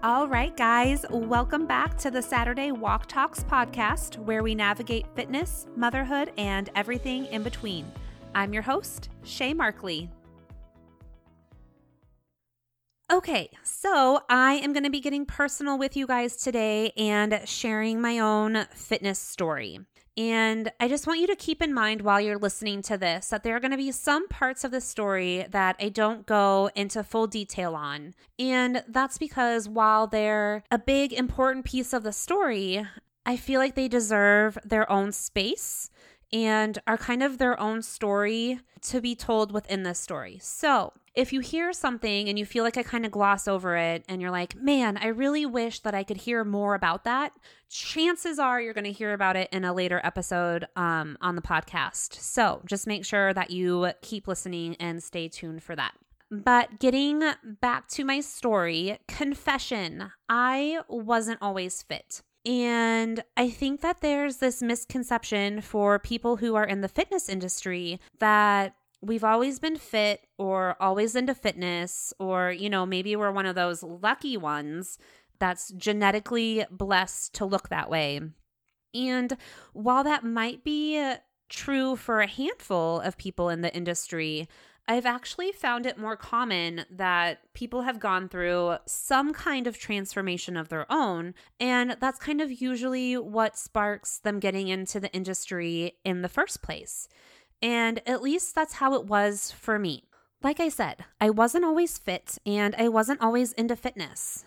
All right, guys, welcome back to the Saturday Walk Talks podcast, where we navigate fitness, motherhood, and everything in between. I'm your host, Shay Markley. Okay, so I am going to be getting personal with you guys today and sharing my own fitness story. And I just want you to keep in mind while you're listening to this that there are going to be some parts of the story that I don't go into full detail on. And that's because while they're a big, important piece of the story, I feel like they deserve their own space and are kind of their own story to be told within this story. So, if you hear something and you feel like I kind of gloss over it and you're like, man, I really wish that I could hear more about that, chances are you're going to hear about it in a later episode um, on the podcast. So, just make sure that you keep listening and stay tuned for that. But getting back to my story, confession, I wasn't always fit. And I think that there's this misconception for people who are in the fitness industry that we've always been fit or always into fitness, or, you know, maybe we're one of those lucky ones that's genetically blessed to look that way. And while that might be true for a handful of people in the industry, I've actually found it more common that people have gone through some kind of transformation of their own. And that's kind of usually what sparks them getting into the industry in the first place. And at least that's how it was for me. Like I said, I wasn't always fit and I wasn't always into fitness.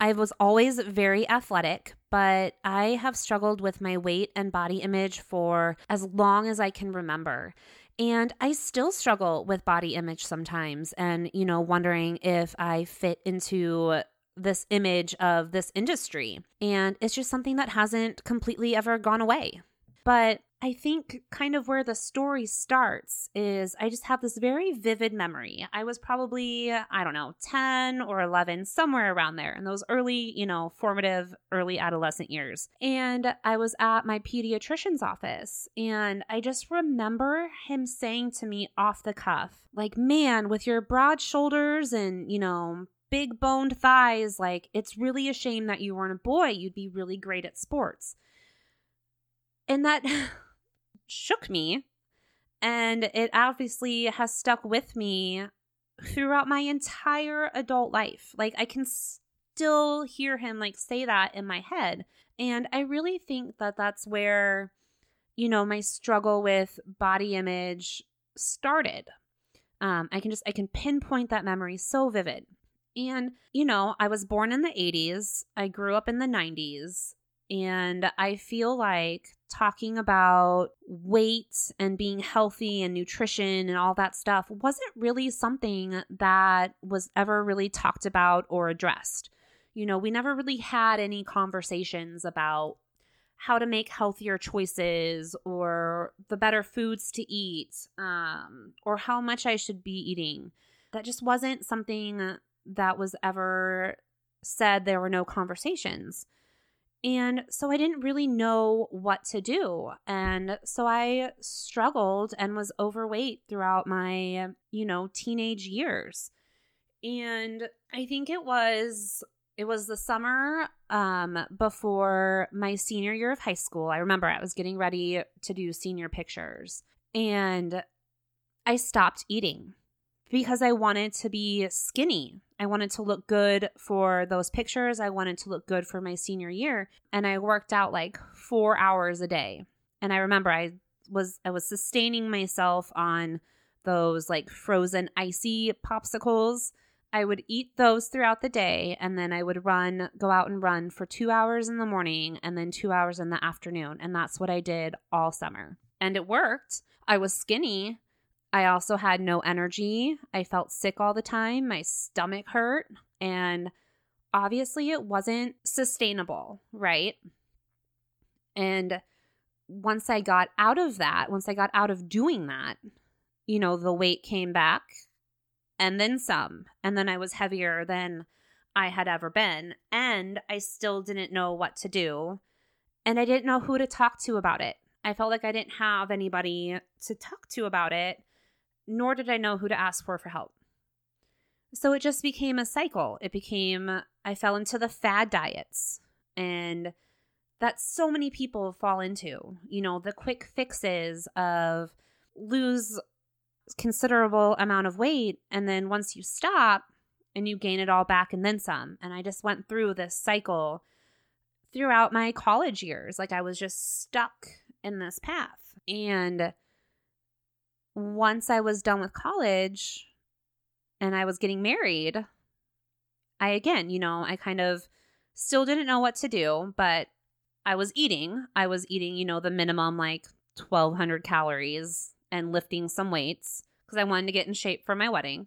I was always very athletic, but I have struggled with my weight and body image for as long as I can remember. And I still struggle with body image sometimes and, you know, wondering if I fit into this image of this industry. And it's just something that hasn't completely ever gone away. But I think kind of where the story starts is I just have this very vivid memory. I was probably, I don't know, 10 or 11, somewhere around there in those early, you know, formative, early adolescent years. And I was at my pediatrician's office and I just remember him saying to me off the cuff, like, man, with your broad shoulders and, you know, big boned thighs, like, it's really a shame that you weren't a boy. You'd be really great at sports. And that shook me. And it obviously has stuck with me throughout my entire adult life. Like, I can still hear him like say that in my head. And I really think that that's where, you know, my struggle with body image started. Um, I can just, I can pinpoint that memory so vivid. And, you know, I was born in the 80s, I grew up in the 90s. And I feel like talking about weight and being healthy and nutrition and all that stuff wasn't really something that was ever really talked about or addressed. You know, we never really had any conversations about how to make healthier choices or the better foods to eat um, or how much I should be eating. That just wasn't something that was ever said. There were no conversations. And so I didn't really know what to do. And so I struggled and was overweight throughout my, you know, teenage years. And I think it was it was the summer um before my senior year of high school. I remember I was getting ready to do senior pictures and I stopped eating because I wanted to be skinny. I wanted to look good for those pictures. I wanted to look good for my senior year. And I worked out like four hours a day. And I remember I was I was sustaining myself on those like frozen icy popsicles. I would eat those throughout the day and then I would run, go out and run for two hours in the morning and then two hours in the afternoon. And that's what I did all summer. And it worked. I was skinny, I also had no energy. I felt sick all the time. My stomach hurt. And obviously, it wasn't sustainable, right? And once I got out of that, once I got out of doing that, you know, the weight came back and then some. And then I was heavier than I had ever been. And I still didn't know what to do. And I didn't know who to talk to about it. I felt like I didn't have anybody to talk to about it nor did I know who to ask for for help. so it just became a cycle. It became, I fell into the fad diets and that so many people fall into, you know, the quick fixes of lose considerable amount of weight and then once you stop and you gain it all back and then some. And I just went through this cycle throughout my college years. Like I was just stuck in this path. And once I was done with college and I was getting married, I again, you know, I kind of still didn't know what to do, but I was eating. I was eating, you know, the minimum like 1200 calories and lifting some weights because I wanted to get in shape for my wedding.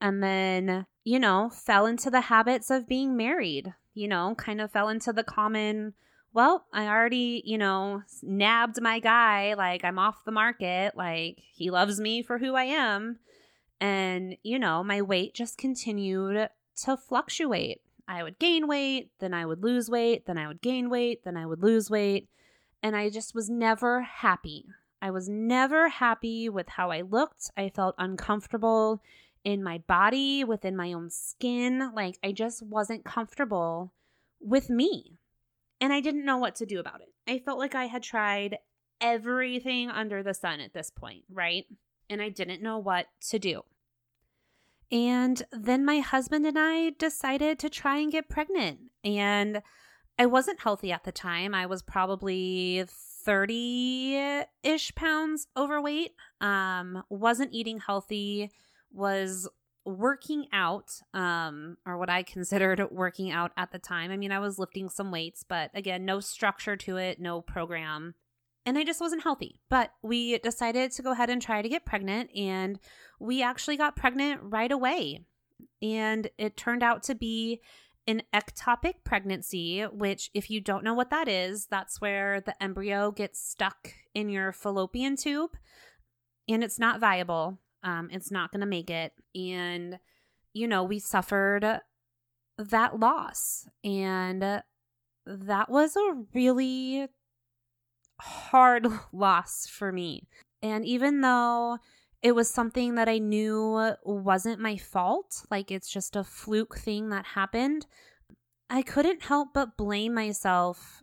And then, you know, fell into the habits of being married, you know, kind of fell into the common, well, I already, you know, nabbed my guy. Like, I'm off the market. Like, he loves me for who I am. And, you know, my weight just continued to fluctuate. I would gain weight, then I would lose weight, then I would gain weight, then I would lose weight. And I just was never happy. I was never happy with how I looked. I felt uncomfortable in my body, within my own skin. Like I just wasn't comfortable with me. And I didn't know what to do about it. I felt like I had tried everything under the sun at this point, right? And I didn't know what to do. And then my husband and I decided to try and get pregnant. And I wasn't healthy at the time. I was probably 30 ish pounds overweight, um, wasn't eating healthy, was working out, um, or what I considered working out at the time. I mean, I was lifting some weights, but again, no structure to it, no program. And I just wasn't healthy. But we decided to go ahead and try to get pregnant, and we actually got pregnant right away. And it turned out to be an ectopic pregnancy, which, if you don't know what that is, that's where the embryo gets stuck in your fallopian tube and it's not viable. Um, it's not going to make it. And, you know, we suffered that loss. And that was a really hard loss for me. And even though it was something that I knew wasn't my fault. Like it's just a fluke thing that happened. I couldn't help but blame myself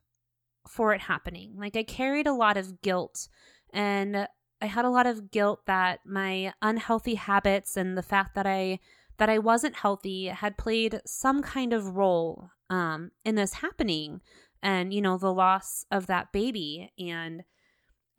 for it happening. Like I carried a lot of guilt and I had a lot of guilt that my unhealthy habits and the fact that I that I wasn't healthy had played some kind of role um, in this happening and you know the loss of that baby and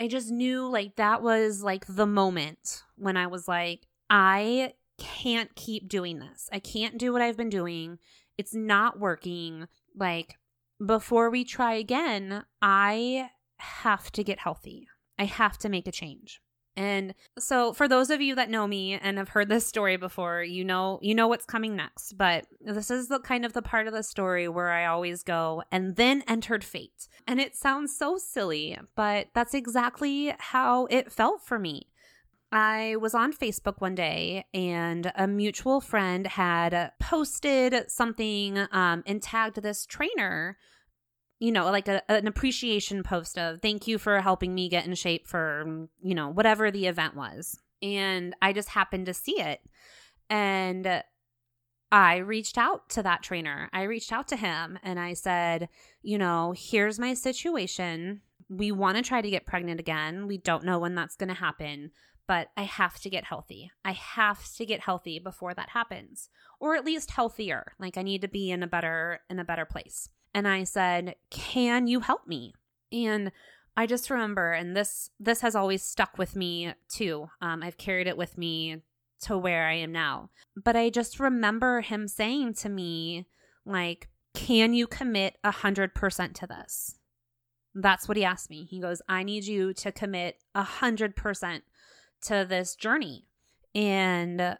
I just knew like that was like the moment when I was like, I can't keep doing this. I can't do what I've been doing. It's not working. Like, before we try again, I have to get healthy. I have to make a change. And so for those of you that know me and have heard this story before, you know you know what's coming next. But this is the kind of the part of the story where I always go and then entered fate. And it sounds so silly, but that's exactly how it felt for me. I was on Facebook one day and a mutual friend had posted something um, and tagged this trainer you know, like a, an appreciation post of thank you for helping me get in shape for, mm, you know, whatever the event was. And I just happened to see it. And I reached out to that trainer. I reached out to him and I said, you know, here's my situation. We want to try to get pregnant again. We don't know when that's going to happen, but I have to get healthy. I have to get healthy before that happens, or at least healthier. Like I need to be in a better in a better place and I said, "Can you help me?" And I just remember, and this this has always stuck with me too. Um, I've carried it with me to where I am now. But I just remember him saying to me, like, "Can you commit a hundred percent to this?" That's what he asked me. He goes, "I need you to commit a hundred percent to this journey." And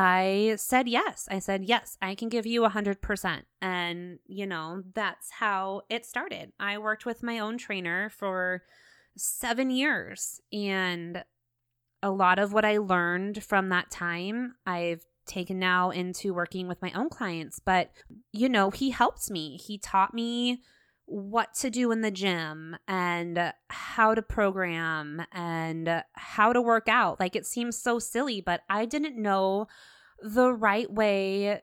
I said yes. I said, yes, I can give you a 100%. And, you know, that's how it started. I worked with my own trainer for seven years. And a lot of what I learned from that time, I've taken now into working with my own clients. But, you know, he helped me. He taught me what to do in the gym and how to program and how to work out. Like it seems so silly, but I didn't know the right way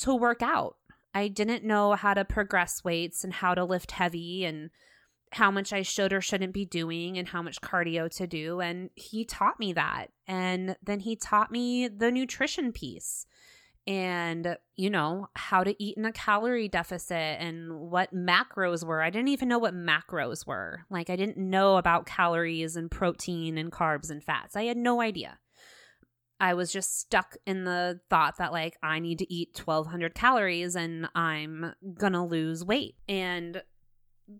to work out. I didn't know how to progress weights and how to lift heavy and how much I should or shouldn't be doing and how much cardio to do. And he taught me that. And then he taught me the nutrition piece and, you know, how to eat in a calorie deficit and what macros were. I didn't even know what macros were. Like, I didn't know about calories and protein and carbs and fats. I had no idea. I was just stuck in the thought that, like, I need to eat 1200 calories and I'm gonna lose weight. And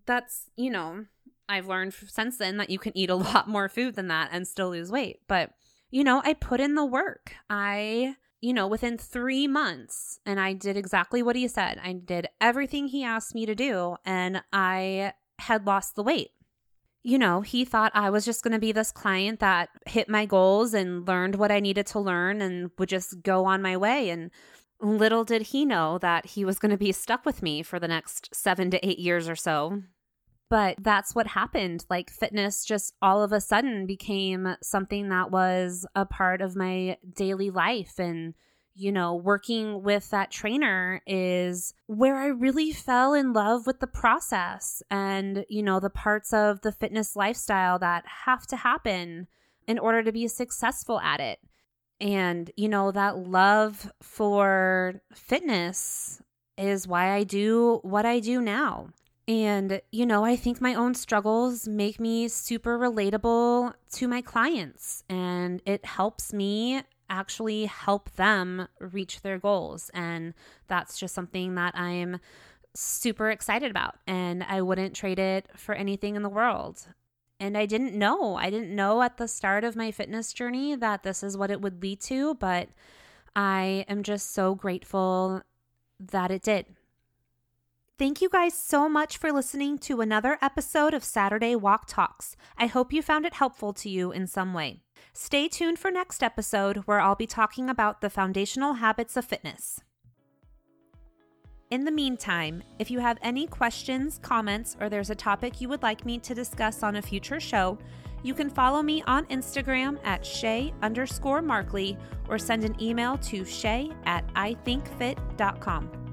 that's, you know, I've learned since then that you can eat a lot more food than that and still lose weight. But, you know, I put in the work. I, you know, within three months, and I did exactly what he said. I did everything he asked me to do, and I had lost the weight. You know, he thought I was just going to be this client that hit my goals and learned what I needed to learn and would just go on my way. And Little did he know that he was going to be stuck with me for the next seven to eight years or so. But that's what happened. Like, fitness just all of a sudden became something that was a part of my daily life. And, you know, working with that trainer is where I really fell in love with the process and, you know, the parts of the fitness lifestyle that have to happen in order to be successful at it. And, you know, that love for fitness is why I do what I do now. And, you know, I think my own struggles make me super relatable to my clients, and it helps me actually help them reach their goals. And that's just something that I'm super excited about. And I wouldn't trade it for anything in the world. And I didn't know. I didn't know at the start of my fitness journey that this is what it would lead to, but I am just so grateful that it did. Thank you guys so much for listening to another episode of Saturday Walk Talks. I hope you found it helpful to you in some way. Stay tuned for next episode where I'll be talking about the foundational habits of fitness. In the meantime, if you have any questions, comments, or there's a topic you would like me to discuss on a future show, you can follow me on Instagram at Shay underscore Markley or send an email to Shay at ithinkfit.com.